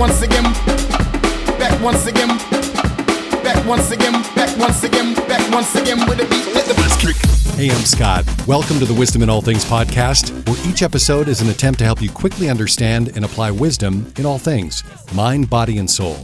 once again, back once again, back once again, back once again, back once again with a beat. Let the bass kick. Hey, I'm Scott. Welcome to the Wisdom in All Things podcast, where each episode is an attempt to help you quickly understand and apply wisdom in all things mind, body, and soul.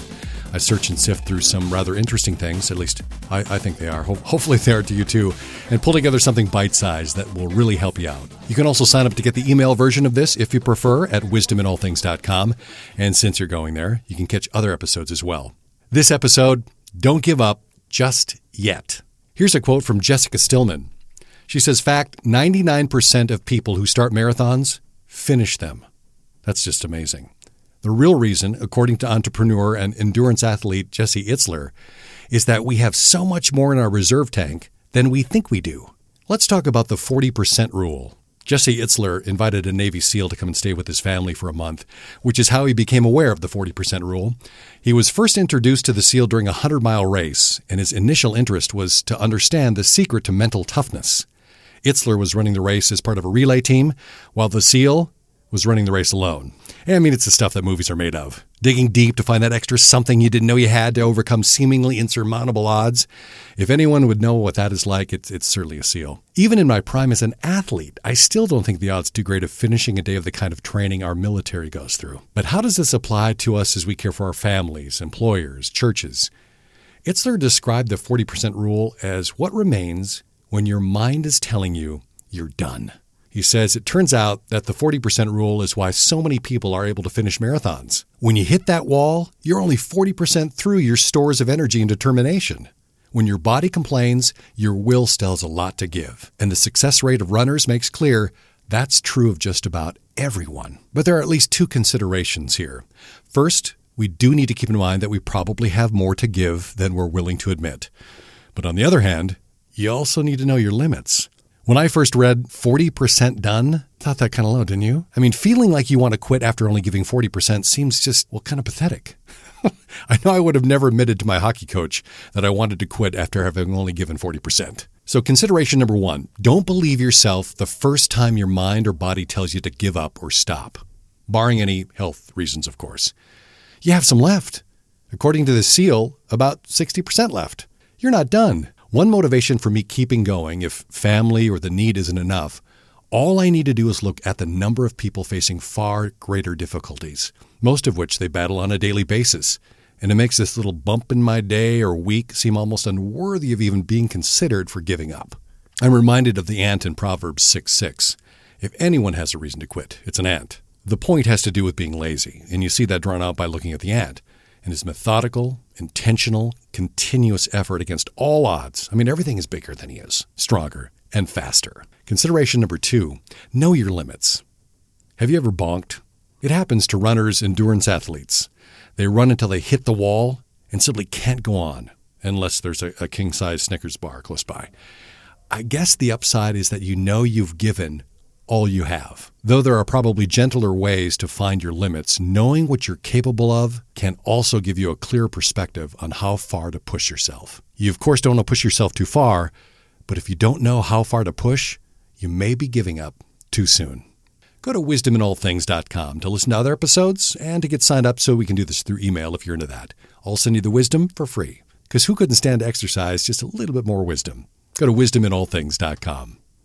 I search and sift through some rather interesting things, at least I, I think they are. Ho- hopefully, they are to you too, and pull together something bite sized that will really help you out. You can also sign up to get the email version of this if you prefer at wisdominallthings.com. And since you're going there, you can catch other episodes as well. This episode, don't give up just yet. Here's a quote from Jessica Stillman. She says, Fact 99% of people who start marathons finish them. That's just amazing. The real reason, according to entrepreneur and endurance athlete Jesse Itzler, is that we have so much more in our reserve tank than we think we do. Let's talk about the 40% rule. Jesse Itzler invited a Navy SEAL to come and stay with his family for a month, which is how he became aware of the 40% rule. He was first introduced to the SEAL during a 100 mile race, and his initial interest was to understand the secret to mental toughness. Itzler was running the race as part of a relay team, while the SEAL was running the race alone. And I mean, it's the stuff that movies are made of. Digging deep to find that extra something you didn't know you had to overcome seemingly insurmountable odds. If anyone would know what that is like, it's, it's certainly a SEAL. Even in my prime as an athlete, I still don't think the odds too great of finishing a day of the kind of training our military goes through. But how does this apply to us as we care for our families, employers, churches? Itzler described the 40% rule as what remains when your mind is telling you you're done. He says it turns out that the 40% rule is why so many people are able to finish marathons. When you hit that wall, you're only 40% through your stores of energy and determination. When your body complains, your will still has a lot to give. And the success rate of runners makes clear that's true of just about everyone. But there are at least two considerations here. First, we do need to keep in mind that we probably have more to give than we're willing to admit. But on the other hand, you also need to know your limits. When I first read 40% done, thought that kind of low, didn't you? I mean, feeling like you want to quit after only giving 40% seems just, well, kind of pathetic. I know I would have never admitted to my hockey coach that I wanted to quit after having only given 40%. So, consideration number one don't believe yourself the first time your mind or body tells you to give up or stop, barring any health reasons, of course. You have some left. According to the SEAL, about 60% left. You're not done. One motivation for me keeping going, if family or the need isn't enough, all I need to do is look at the number of people facing far greater difficulties, most of which they battle on a daily basis. And it makes this little bump in my day or week seem almost unworthy of even being considered for giving up. I'm reminded of the ant in Proverbs 6 6. If anyone has a reason to quit, it's an ant. The point has to do with being lazy, and you see that drawn out by looking at the ant and his methodical, intentional, continuous effort against all odds. I mean, everything is bigger than he is, stronger, and faster. Consideration number two know your limits. Have you ever bonked? It happens to runners, endurance athletes. They run until they hit the wall and simply can't go on unless there's a, a king size Snickers bar close by. I guess the upside is that you know you've given all you have. Though there are probably gentler ways to find your limits, knowing what you're capable of can also give you a clear perspective on how far to push yourself. You, of course, don't want to push yourself too far, but if you don't know how far to push, you may be giving up too soon. Go to wisdominallthings.com to listen to other episodes and to get signed up so we can do this through email if you're into that. I'll send you the wisdom for free. Because who couldn't stand to exercise just a little bit more wisdom? Go to wisdominallthings.com.